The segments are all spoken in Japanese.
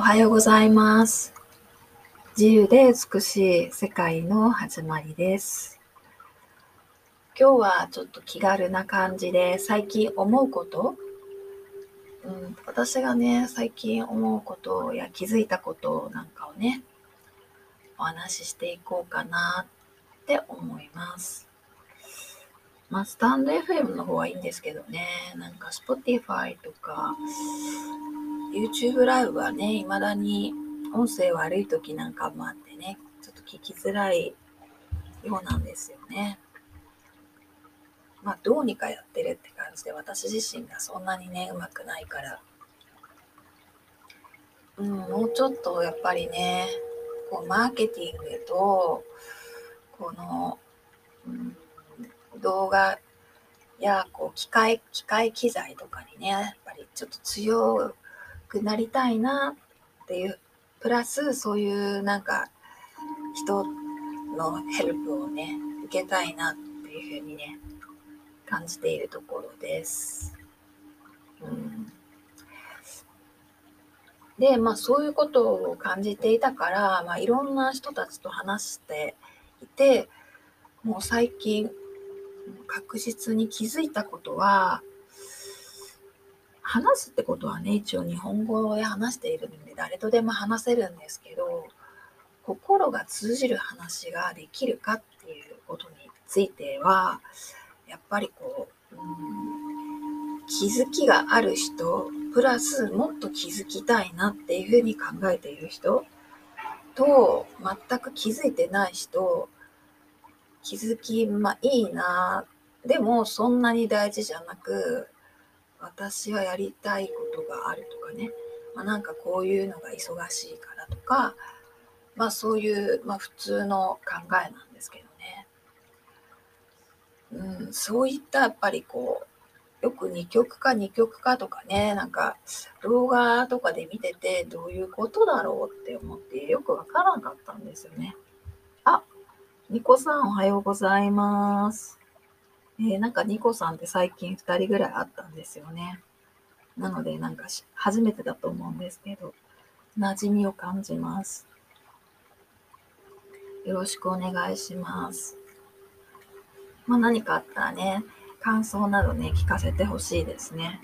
おはようございます。自由で美しい世界の始まりです。今日はちょっと気軽な感じで最近思うこと、うん、私がね、最近思うことや気づいたことなんかをね、お話ししていこうかなって思います。まあ、スタンド FM の方はいいんですけどね、なんか Spotify とか YouTube ライブはね、未だに音声悪い時なんかもあってね、ちょっと聞きづらいようなんですよね。まあ、どうにかやってるって感じで、私自身がそんなにね、うまくないから、うん、もうちょっとやっぱりね、こう、マーケティングと、この、うん、動画や、こう、機械、機械機材とかにね、やっぱりちょっと強くなりたいなっていうプラスそういうなんか人のヘルプをね受けたいなっていうふうにね感じているところです。うん、でまあそういうことを感じていたから、まあ、いろんな人たちと話していてもう最近確実に気づいたことは話すってことはね、一応日本語で話しているので誰とでも話せるんですけど、心が通じる話ができるかっていうことについては、やっぱりこう、うん、気づきがある人、プラスもっと気づきたいなっていうふうに考えている人と、全く気づいてない人、気づき、まあいいな、でもそんなに大事じゃなく、私はやりたいことがあるとかね、まあ、なんかこういうのが忙しいからとか、まあそういう、まあ、普通の考えなんですけどね。うん、そういったやっぱりこう、よく2曲か2曲かとかね、なんか動画とかで見ててどういうことだろうって思ってよくわからなかったんですよね。あ、ニコさんおはようございます。えー、なんかニコさんって最近2人ぐらい会ったんですよね。なので、なんか初めてだと思うんですけど、馴染みを感じます。よろしくお願いします。まあ、何かあったらね、感想などね、聞かせてほしいですね。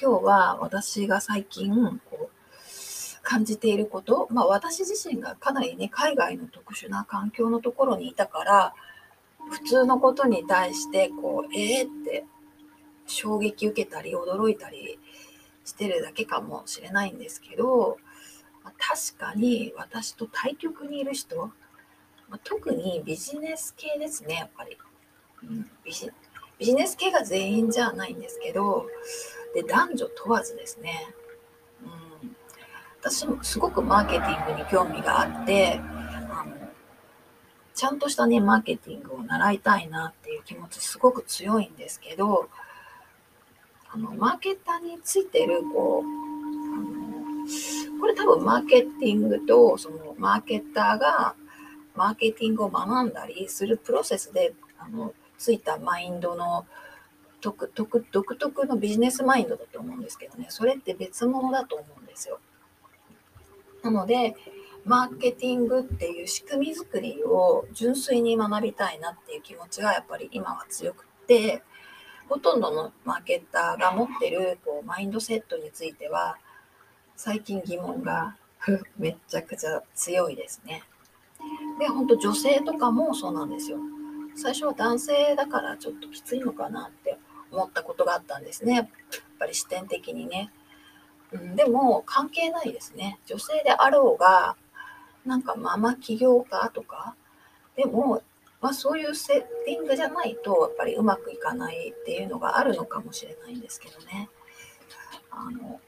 今日は私が最近こう感じていること、まあ、私自身がかなりね、海外の特殊な環境のところにいたから、普通のことに対してこうえーって衝撃受けたり驚いたりしてるだけかもしれないんですけど確かに私と対局にいる人特にビジネス系ですねやっぱり、うん、ビジビジネス系が全員じゃないんですけどで男女問わずですね、うん、私もすごくマーケティングに興味があってちゃんとしたね、マーケティングを習いたいなっていう気持ちすごく強いんですけど、あの、マーケターについてる、こう、これ多分マーケティングと、そのマーケッターがマーケティングを学んだりするプロセスで、あの、ついたマインドの独特独特のビジネスマインドだと思うんですけどね、それって別物だと思うんですよ。なので、マーケティングっていう仕組み作りを純粋に学びたいなっていう気持ちがやっぱり今は強くってほとんどのマーケッターが持ってるこうマインドセットについては最近疑問がめちゃくちゃ強いですね。で、本当女性とかもそうなんですよ。最初は男性だからちょっときついのかなって思ったことがあったんですね。やっぱり視点的にね。うん、でも関係ないですね。女性であろうがなんかママ起業家とか、でも、まあ、そういうセッティングじゃないと、やっぱりうまくいかないっていうのがあるのかもしれないんですけどね。あの、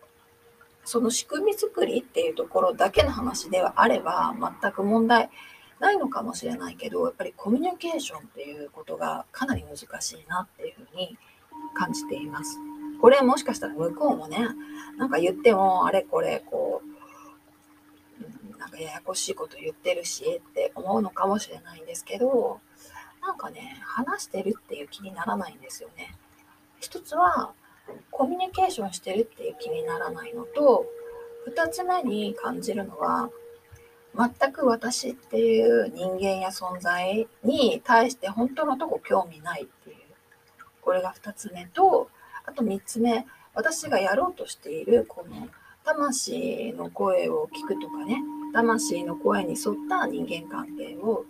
その仕組み作りっていうところだけの話ではあれば、全く問題ないのかもしれないけど、やっぱりコミュニケーションっていうことがかなり難しいなっていうふうに感じています。これもしかしたら向こうもね、なんか言っても、あれこれ、こう、なんかややこしいこと言ってるしって思うのかもしれないんですけど、なんかね、話してるっていう気にならないんですよね。一つは、コミュニケーションしてるっていう気にならないのと、二つ目に感じるのは、全く私っていう人間や存在に対して本当のとこ興味ないっていう。これが二つ目と、あと三つ目、私がやろうとしているこの魂の声を聞くとかね、魂の声に沿った人間関係を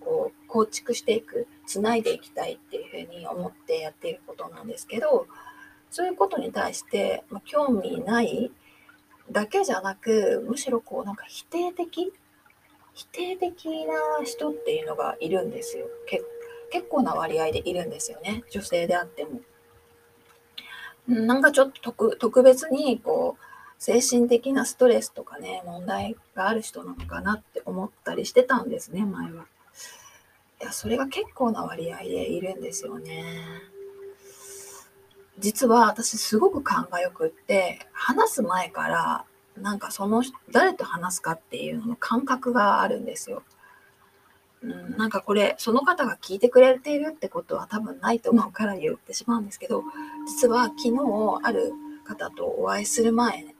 こう構築していく、つないでいきたいっていうふうに思ってやっていることなんですけど、そういうことに対して、ま興味ないだけじゃなく、むしろこうなんか否定的否定的な人っていうのがいるんですよ。結構な割合でいるんですよね。女性であっても。なんかちょっと特特別にこう精神的なストレスとかね問題がある人なのかなって思ったりしてたんですね前は。いやそれが結構な割合でいるんですよね。実は私すごく勘がよくって話す前からなんかその誰と話すかっていうのの感覚があるんですよ。うん、なんかこれその方が聞いてくれているってことは多分ないと思うから言ってしまうんですけど実は昨日ある方とお会いする前、ね、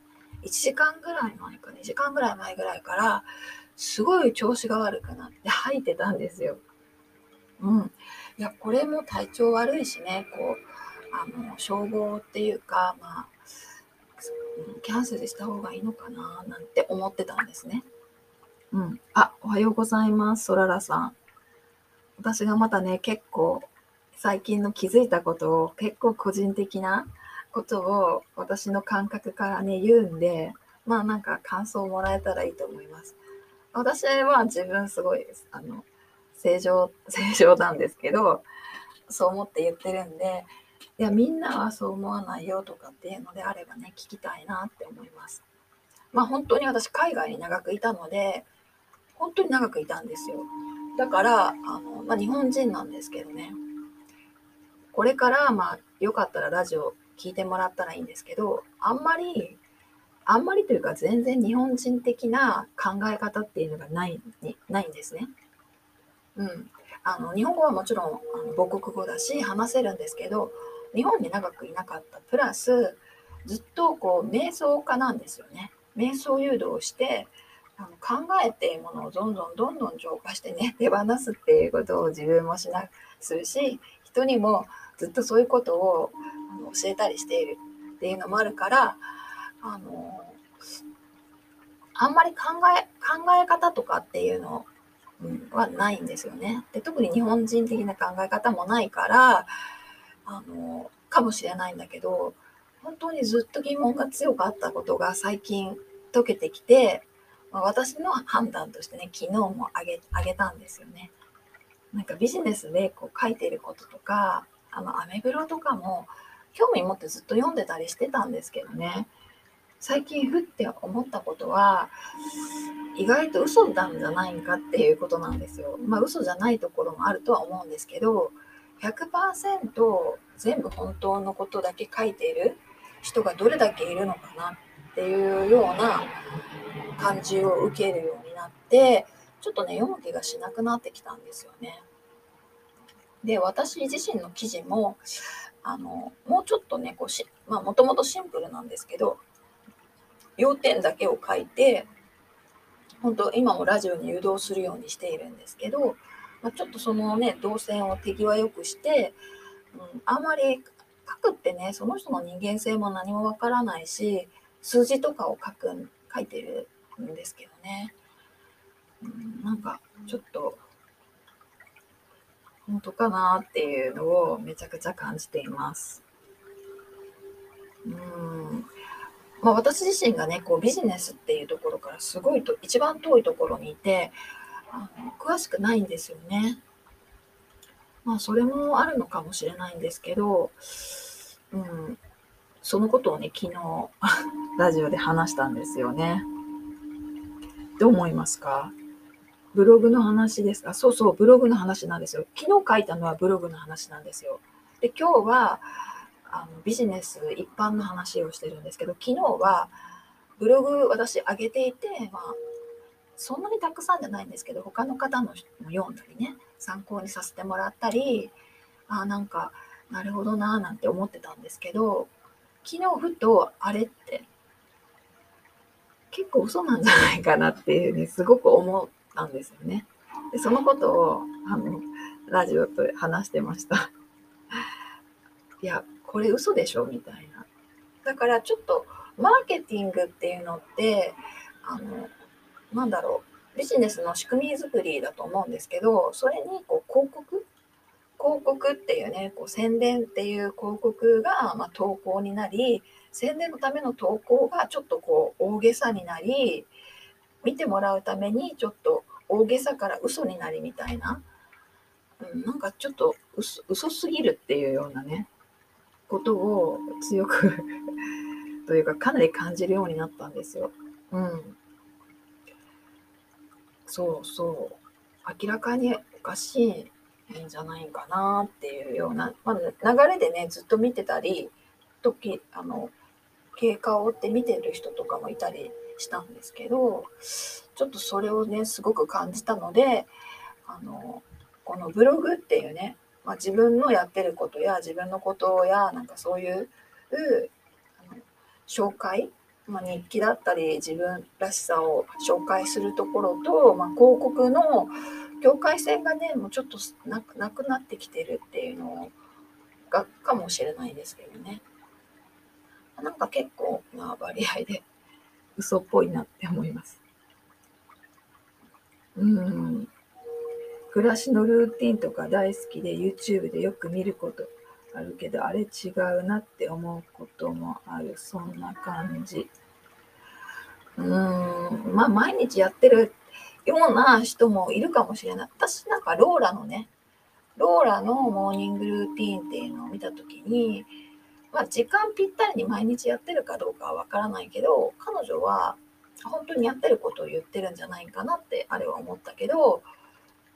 1時間ぐらい前か2時間ぐらい前ぐらいからすごい調子が悪くなって吐いてたんですよ。うん、いやこれも体調悪いしねこうあの消防っていうかまあキャンセルした方がいいのかななんて思ってたんですね。うん。あ、おはようございます。ソララさん。私がまたね、結構最近の気づいたことを結構個人的なことを私の感覚からね、言うんで、まあなんか感想をもらえたらいいと思います。私は自分すごい、あの、正常、正常なんですけど、そう思って言ってるんで、いや、みんなはそう思わないよとかっていうのであればね、聞きたいなって思います。まあ本当に私海外に長くいたので、本当に長くいたんですよ。だから、あの、まあ、日本人なんですけどね、これからまあよかったらラジオ聞いてもらったらいいんですけど、あんまり、あんまりというか全然日本人的な考え方っていうのがない、ないんですね。うん。あの、日本語はもちろんあの母国語だし話せるんですけど、日本に長くいなかったプラスずっとこう瞑想家なんですよね瞑想誘導をしてあの考えているものをどんどんどんどん浄化してね 手放すっていうことを自分もしなするし人にもずっとそういうことをあの教えたりしているっていうのもあるからあのあんまり考え考え方とかっていうのはないんですよね。で特に日本人的な考え方もないからあの、かもしれないんだけど、本当にずっと疑問が強かったことが最近解けてきて、まあ、私の判断としてね、昨日もあげあげたんですよね。なんかビジネスでこう書いてることとか、あの、アメブロとかも興味持ってずっと読んでたりしてたんですけどね。最近ふって思ったことは、意外と嘘なんじゃないんかっていうことなんですよ。まあ嘘じゃないところもあるとは思うんですけど、100%全部本当のことだけ書いている人がどれだけいるのかなっていうような感じを受けるようになってちょっとね読む気がしなくなってきたんですよね。で私自身の記事もあのもうちょっとねこうしまあもともとシンプルなんですけど要点だけを書いて本当今もラジオに誘導するようにしているんですけどまあ、ちょっとそのね動線を手際よくして、うん、あんまり書くってねその人の人間性も何もわからないし数字とかを書く書いてるんですけどね、うん、なんかちょっと本当かなっていうのをめちゃくちゃ感じています。うんまあ、私自身がねこうビジネスっていうところからすごいと一番遠いところにいてあの詳しくないんですよね。まあそれもあるのかもしれないんですけど、うん、そのことをね、昨日 ラジオで話したんですよね。どう思いますか？ブログの話ですか？そうそう、ブログの話なんですよ。昨日書いたのはブログの話なんですよ。で、今日は、あのビジネス一般の話をしてるんですけど昨日はブログ私上げていて、まあ、そんなにたくさんじゃないんですけど他の方のも読んだりね参考にさせてもらったりああなんかなるほどなーなんて思ってたんですけど昨日ふとあれって結構嘘なんじゃないかなっていうふうにすごく思ったんですよね。でそのことをあのラジオと話してました。いやこれ嘘でしょ？みたいな。だからちょっとマーケティングっていうのってあのなんだろうビジネスの仕組み作りだと思うんですけどそれにこう広告広告っていうねこう宣伝っていう広告が、ま、投稿になり宣伝のための投稿がちょっとこう大げさになり見てもらうためにちょっと大げさから嘘になりみたいな、うん、なんかちょっと嘘嘘すぎるっていうようなねことを強く というかかなり感じるようになったんですよ。うん。そうそう。明らかにおかしいんじゃないかなっていうような、まあ、流れでねずっと見てたり時あの経過を追って見てる人とかもいたりしたんですけどちょっとそれをねすごく感じたのであのこのブログっていうね、まあ、自分のやってることや自分のことやなんかそういう紹介、まあ、日記だったり自分らしさを紹介するところと、まあ、広告の境界線がねもうちょっとなくなくなってきてるっていうのがかもしれないですけどね。なんか結構な割合で嘘っぽいなって思いますうん暮らしのルーティンとか大好きで YouTube でよく見ることあるけど、あれ違うなって思うこともある。そんな感じ。うん、まあ毎日やってるような人もいるかもしれない。私なんかローラのね、ローラのモーニングルーティンっていうのを見たときに、まあ時間ぴったりに毎日やってるかどうかはわからないけど、彼女は本当にやってることを言ってるんじゃないかなってあれは思ったけど、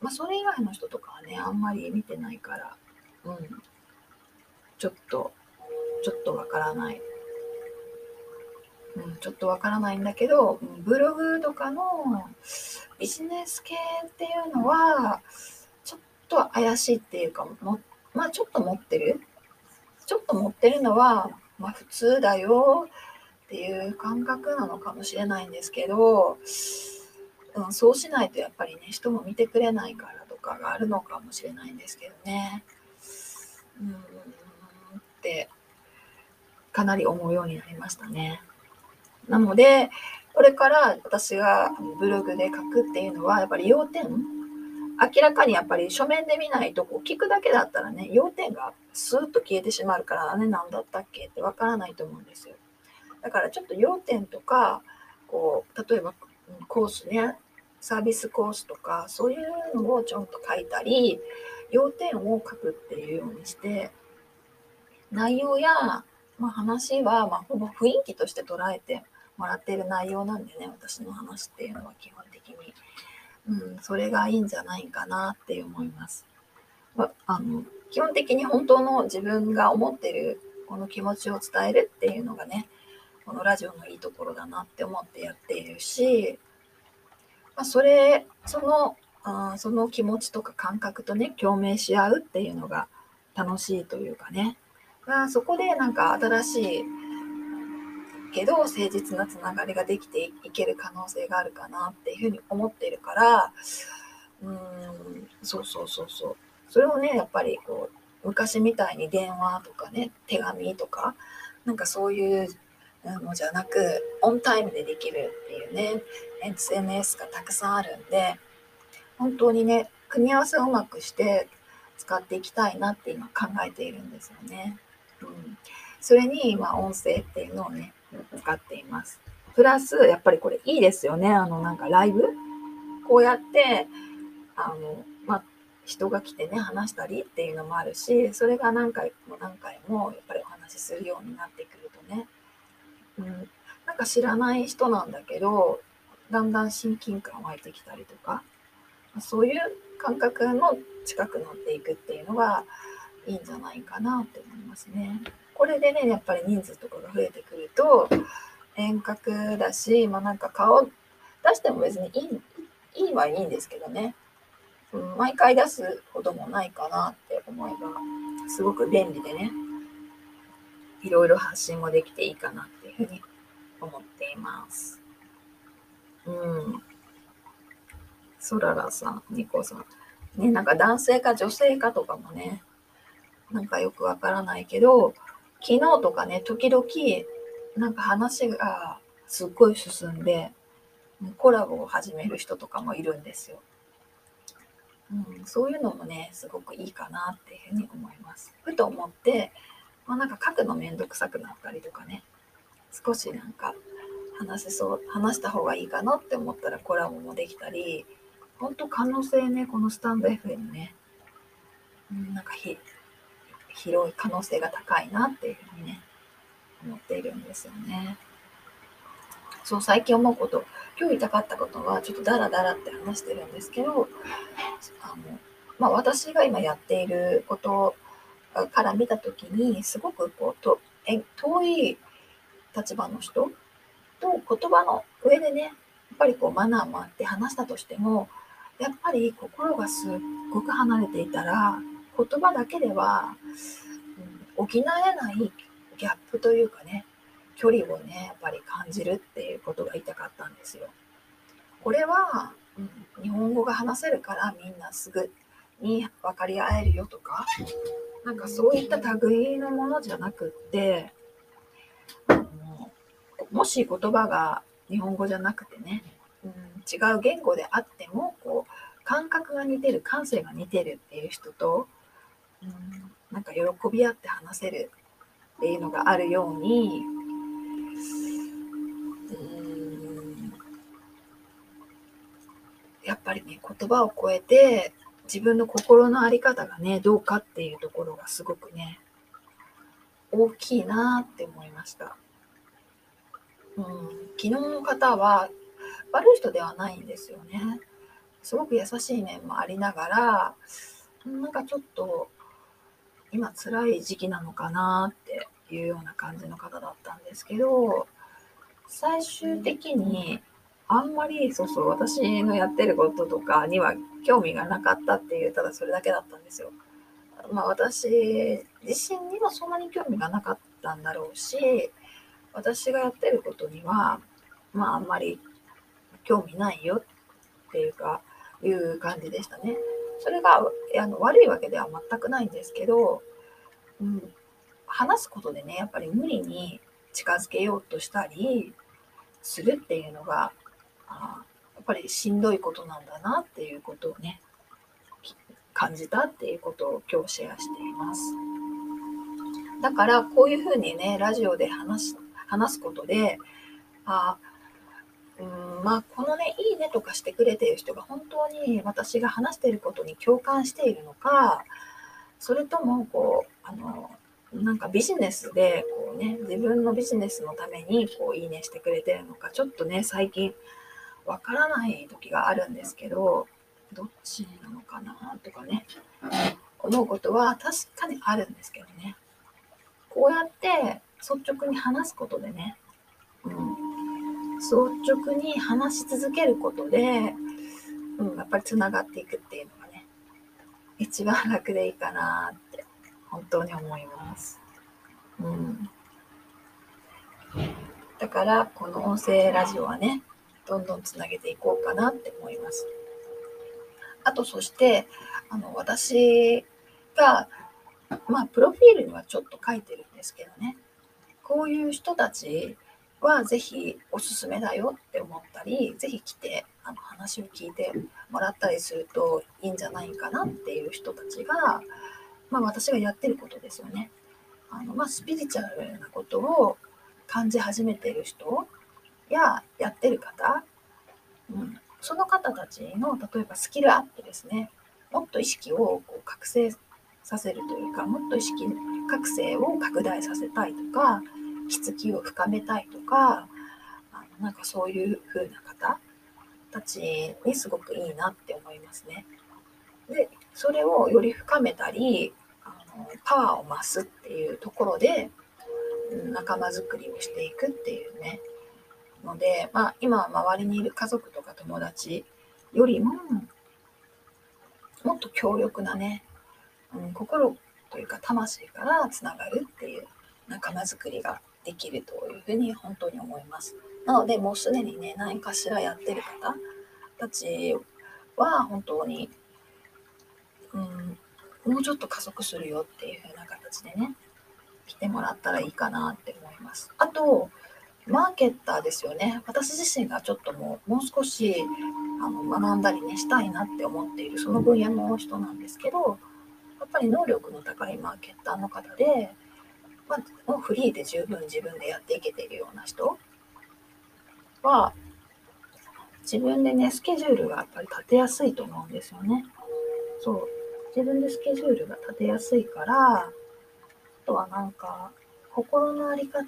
まあそれ以外の人とかはね、あんまり見てないから、うん、ちょっと、ちょっとわからない。うん、ちょっとわからないんだけど、ブログとかのビジネス系っていうのは、ちょっと怪しいっていうか、もまあちょっと持ってる。ちょっと持ってるのは、まあ普通だよっていう感覚なのかもしれないんですけど、うん、そうしないとやっぱりね、人も見てくれないからとかがあるのかもしれないんですけどね。うんってかなり思うようになりましたね。なので、これから私がブログで書くっていうのは、やっぱり要点明らかにやっぱり書面で見ないとこう聞くだけだったらね、要点がスーッと消えてしまうからね、何だったっけ？ってわからないと思うんですよ。だからちょっと要点とか、こう、例えばコースね、サービスコースとか、そういうのをちょんと書いたり、要点を書くっていうようにして、内容や、まあ、話は、まあ、ほぼ雰囲気として捉えてもらっている内容なんでね、私の話っていうのは基本的に。うん、それがいいんじゃないかなって思います。あの基本的に本当の自分が思ってるこの気持ちを伝えるっていうのがね、このラジオのいいところだなって思ってやっているし、まあ、それ、その、あその気持ちとか感覚とね、共鳴し合うっていうのが楽しいというかね、がそこでなんか新しいけど誠実なつながりができていける可能性があるかなっていうふうに思っているからうんそうそうそうそうそれをねやっぱりこう昔みたいに電話とかね手紙とかなんかそういうのじゃなくオンタイムでできるっていうね SNS がたくさんあるんで本当にね組み合わせをうまくして使っていきたいなって今考えているんですよね。うん、それに、まあ、音声っていうのをね、使っています。プラス、やっぱりこれいいですよね。あの、なんかライブ？こうやって、あの、まあ、人が来てね、話したりっていうのもあるし、それが何回も何回もやっぱりお話しするようになってくるとね、うん、なんか知らない人なんだけど、だんだん親近感湧いてきたりとか、そういう感覚の近くなっていくっていうのが、いいんじゃないかなって思いますね。これでね、やっぱり人数とかが増えてくると、遠隔だし、まあなんか顔出しても別にいい、いいはいいんですけどね。うん、毎回出すほどもないかなって思えば、すごく便利でね、いろいろ発信もできていいかなっていうふうに思っています。うん。そららさん、ニコさん。ね、なんか男性か女性かとかもね、なんかよくわからないけど、昨日とかね、時々、なんか話がすっごい進んで、コラボを始める人とかもいるんですよ。うん、そういうのもね、すごくいいかなっていうふうに思います。ふと思って、まあ、なんか書くのめんどくさくなったりとかね、少しなんか話せそう、話した方がいいかなって思ったらコラボもできたり、本当可能性ね、このスタンド FM ね、うん、なんかひ広い可能性が高いなっていうふうにね、思っているんですよね。そう、最近思うこと、今日言いたかったことは、ちょっとダラダラって話してるんですけど、あの、まあ、私が今やっていることから見たときに、すごくこう、とえ遠い立場の人と言葉の上でね、やっぱりこうマナーもあって話したとしても、やっぱり心がすっごく離れていたら、言葉だけでは、うん、補えないギャップというかね、距離をね、やっぱり感じるっていうことが言いたかったんですよ。これは、うん、日本語が話せるからみんなすぐに分かり合えるよとか、なんかそういった類のものじゃなくって、もし言葉が日本語じゃなくてね、うん、違う言語であっても、こう、感覚が似てる、感性が似てるっていう人と、うん、なんか喜び合って話せるっていうのがあるように、うんやっぱりね、言葉を超えて自分の心の在り方がね、どうかっていうところがすごくね、大きいなって思いました。うん、昨日の方は悪い人ではないんですよね。すごく優しい面もありながら、なんかちょっと今辛い時期なのかなっていうような感じの方だったんですけど、最終的にあんまりそうそう私のやってることとかには興味がなかったっていうただそれだけだったんですよ。まあ私自身にもそんなに興味がなかったんだろうし私がやってることにはまああんまり興味ないよっていうかいう感じでしたね。それがあの悪いわけでは全くないんですけど、うん、話すことでね、やっぱり無理に近づけようとしたりするっていうのが、あやっぱりしんどいことなんだなっていうことをね、感じたっていうことを今日シェアしています。だからこういうふうにね、ラジオで話話すことで、あうんまあ、このね、いいねとかしてくれている人が本当に私が話していることに共感しているのか、それとも、こう、あの、なんかビジネスで、こうね、自分のビジネスのために、こう、いいねしてくれてるのか、ちょっとね、最近、わからない時があるんですけど、どっちなのかなとかね、思うことは確かにあるんですけどね。こうやって率直に話すことでね、うん、率直に話し続けることで、うん、やっぱりつながっていくっていうのがね、一番楽でいいかなって本当に思います。うん。だからこの音声ラジオはね、どんどんつなげていこうかなって思います。あとそして、あの私が、まあ、プロフィールにはちょっと書いてるんですけどね、こういう人たちはぜひおすすめだよって思ったり、ぜひ来てあの話を聞いてもらったりするといいんじゃないかなっていう人たちが、まあ、私がやってることですよね。あのまあ、スピリチュアルなことを感じ始めている人ややってる方、うん、その方たちの例えばスキルアップですね。もっと意識をこう覚醒させるというか、もっと意識覚醒を拡大させたいとか、気づきを深めたいとか、あのなんかそういう風な方たちにすごくいいなって思いますね。で、それをより深めたり、あのパワーを増すっていうところで、仲間づくりをしていくっていうねので、まあ、今周りにいる家族とか友達よりももっと強力なね、うん、心というか魂からつながるっていう仲間づくりができるというふうに本当に思います。なのでもうすでにね何かしらやってる方たちは本当に、うん、もうちょっと加速するよっていう風な形でね来てもらったらいいかなって思います。あとマーケッターですよね私自身がちょっともうもう少しあの学んだりねしたいなって思っているその分野の人なんですけどやっぱり能力の高いマーケッターの方で、まあ、もうフリーで十分自分でやっていけているような人は自分でねスケジュールがやっぱり立てやすいと思うんですよね。そう自分でスケジュールが立てやすいからあとはなんか心の在り方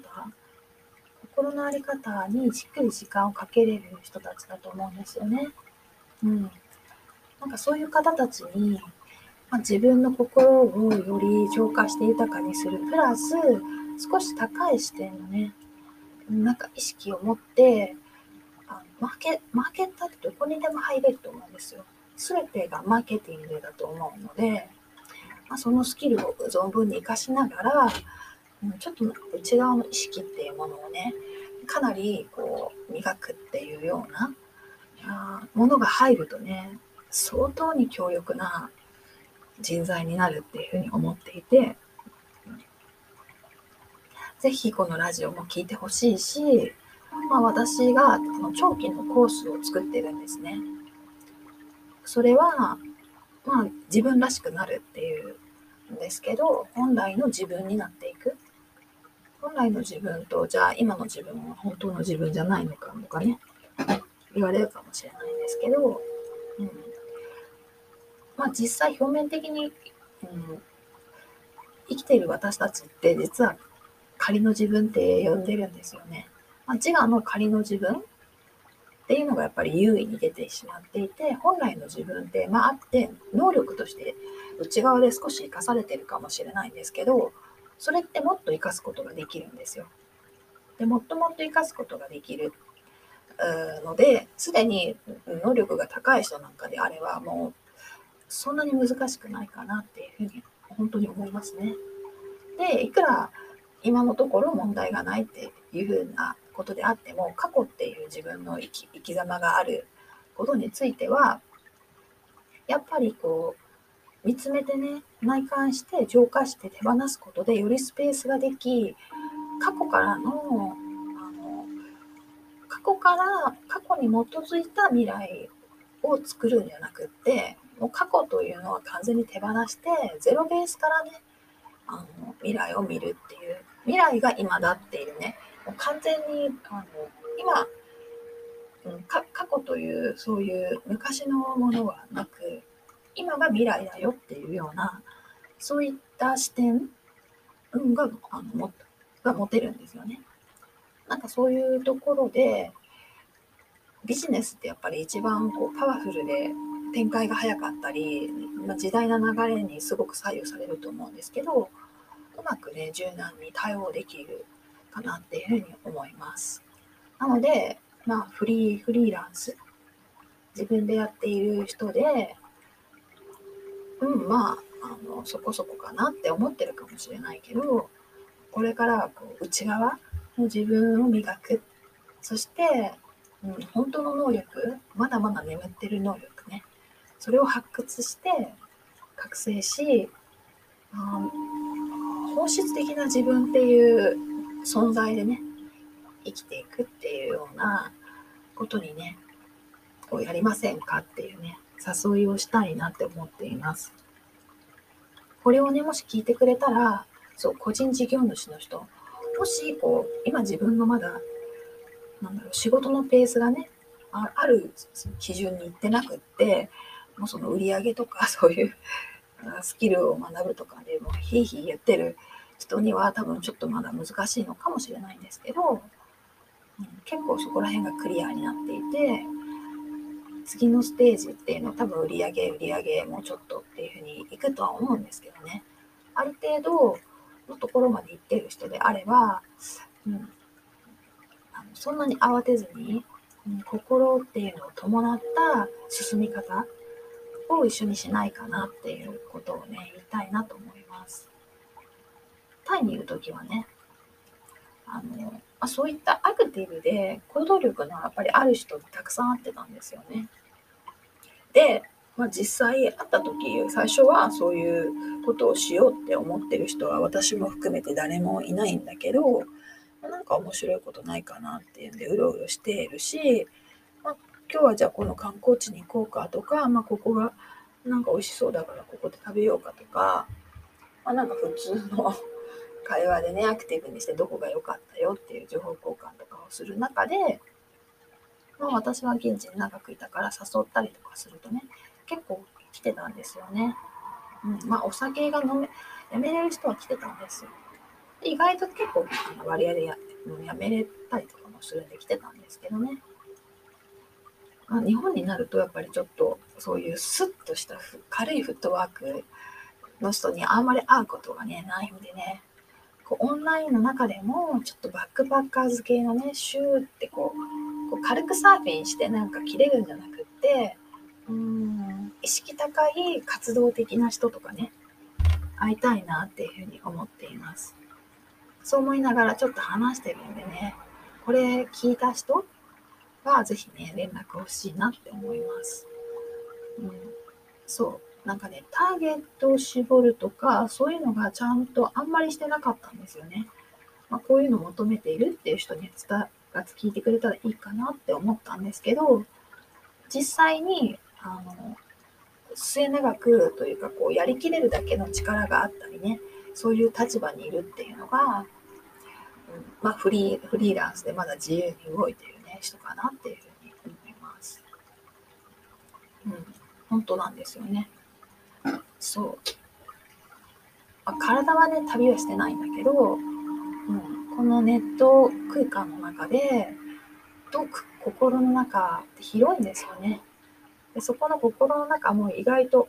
心の在り方にじっくり時間をかけれる人たちだと思うんですよね。うん。なんかそういう方たちに、まあ、自分の心をより浄化して豊かにする。プラス、少し高い視点のね、なんか意識を持って、あマーケマーケッターってどこにでも入れると思うんですよ。すべてがマーケティングだと思うので、まあ、そのスキルを存分に活かしながら、ちょっと内側の意識っていうものをねかなりこう磨くっていうようなものが入るとね相当に強力な人材になるっていうふうに思っていて是非このラジオも聞いてほしいし、まあ、私が長期のコースを作ってるんですね。それは、まあ、自分らしくなるっていうんですけど本来の自分になっていく本来の自分と、じゃあ今の自分は本当の自分じゃないのかとかね、言われるかもしれないんですけど、うん、まあ実際表面的に、うん、生きている私たちって実は仮の自分って呼んでるんですよね。まあ、自我の仮の自分っていうのがやっぱり優位に出てしまっていて、本来の自分って、まああって、能力として内側で少し生かされてるかもしれないんですけど、それってもっと活かすことができるんですよ。でもっともっと活かすことができるので、すでに能力が高い人なんかであれば、もうそんなに難しくないかなっていうふうに本当に思いますね。で、いくら今のところ問題がないっていうふうなことであっても、過去っていう自分の生き生き様があることについては、やっぱりこう、見つめてね内観して浄化して手放すことでよりスペースができ過去からのあの過去から過去に基づいた未来を作るんじゃなくってもう過去というのは完全に手放してゼロベースからねあの未来を見るっていう未来が今だっていうねもう完全にあの今過去というそういう昔のものはなく今が未来だよっていうような、そういった視点があのもが持てるんですよね。なんかそういうところで、ビジネスってやっぱり一番こうパワフルで展開が早かったり、ま、時代の流れにすごく左右されると思うんですけど、うまくね、柔軟に対応できるかなっていうふうに思います。なので、まあ、フリー、フリーランス、自分でやっている人で、うん、まあ、あの、そこそこかなって思ってるかもしれないけど、これからはこう内側の自分を磨く。そして、うん、本当の能力、まだまだ眠ってる能力。それを発掘して、覚醒し、うん、本質的な自分っていう存在でね、生きていくっていうようなことにね、こうやりませんかっていうね、誘いをしたいなって思っています。これをね、もし聞いてくれたら、そう、個人事業主の人、もし、こう、今自分のまだ、なんだろう、仕事のペースがね、あある基準に行ってなくって、もうその売り上げとか、そういうスキルを学ぶとかでもひいひい言ってる人には多分ちょっとまだ難しいのかもしれないんですけど、うん、結構そこら辺がクリアになっていて、次のステージっていうのは多分売り上げ売り上げもうちょっとっていうふうにいくとは思うんですけどね。ある程度のところまで行ってる人であれば、うん、あのそんなに慌てずに、うん、心っていうのを伴った進み方を一緒にしないかなっていうことをね、言いたいなと思います。タイにいるときはね、あの、まあ、そういったアクティブで行動力のやっぱりある人たくさん会ってたんですよね。で、まあ、実際会った時最初はそういうことをしようって思ってる人は私も含めて誰もいないんだけど、ま、なんか面白いことないかなっていうんでうろうろしているし、今日はじゃあこの観光地に行こうかとか、まあ、ここがなんか美味しそうだからここで食べようかとか、まあ、なんか普通の 会話でねアクティブにしてどこが良かったよっていう情報交換とかをする中で、まあ、私は現地に長くいたから誘ったりとかするとね結構来てたんですよね。うん、まあお酒が飲めやめれる人は来てたんですよ。意外と結構割合でややめれたりとかもするんで来てたんですけどね。まあ、日本になるとやっぱりちょっとそういうスッとした軽いフットワークの人にあんまり会うことがねないんでね。こうオンラインの中でもちょっとバックパッカーズ系のねシューってこうこう軽くサーフィンしてなんか切れるんじゃなくってうん意識高い活動的な人とかね会いたいなっていうふうに思っています。そう思いながらちょっと話してるんでねこれ聞いた人はぜひね連絡欲しいなって思います。うん。そう。なんかねターゲットを絞るとかそういうのがちゃんとあんまりしてなかったんですよね、まあ、こういうのを求めているっていう人に伝が聞いてくれたらいいかなって思ったんですけど実際にあの末永くというかこうやりきれるだけの力があったりねそういう立場にいるっていうのが、まあ、フリーフリーランスでまだ自由に動いてる、人かなっていうふうに思います。うん、本当なんですよね。そう。まあ、体はね旅はしてないんだけど、うん、このネット空間の中でどく心の中って広いんですよね。でそこの心の中も意外と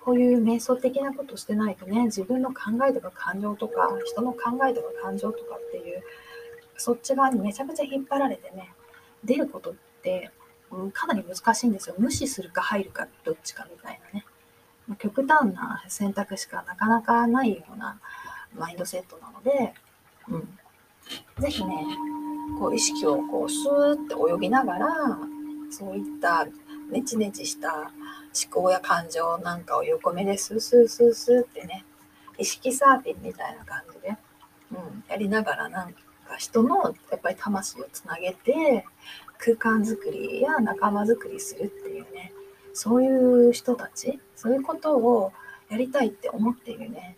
こういう瞑想的なことしてないとね自分の考えとか感情とか人の考えとか感情とかっていうそっち側にめちゃくちゃ引っ張られてね出ることって、うん、かなり難しいんですよ。無視するか入るかどっちかみたいなね。極端な選択しかなかなかないようなマインドセットなので、うん、ぜひねこう意識をこうスーッて泳ぎながらそういったネチネチした思考や感情なんかを横目でスースースースーってね意識サーフィンみたいな感じで、うん、やりながらなんか人のやっぱり魂をつなげて空間づくりや仲間づくりするっていうねそういう人たちそういうことをやりたいって思っているね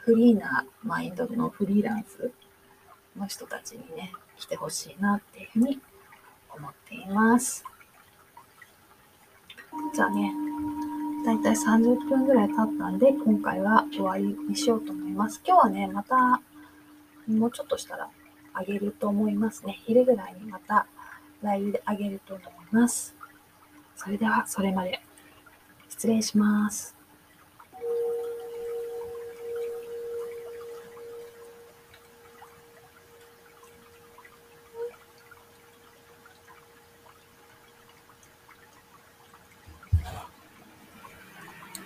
フリーなマインドのフリーランスの人たちにね来てほしいなっていうふうに思っています。じゃあね、だいたい30分ぐらい経ったんで、今回は終わりにしようと思います。今日はね、また、もうちょっとしたらあげると思いますね。昼ぐらいにまたライブであげると思います。それでは、それまで。失礼します。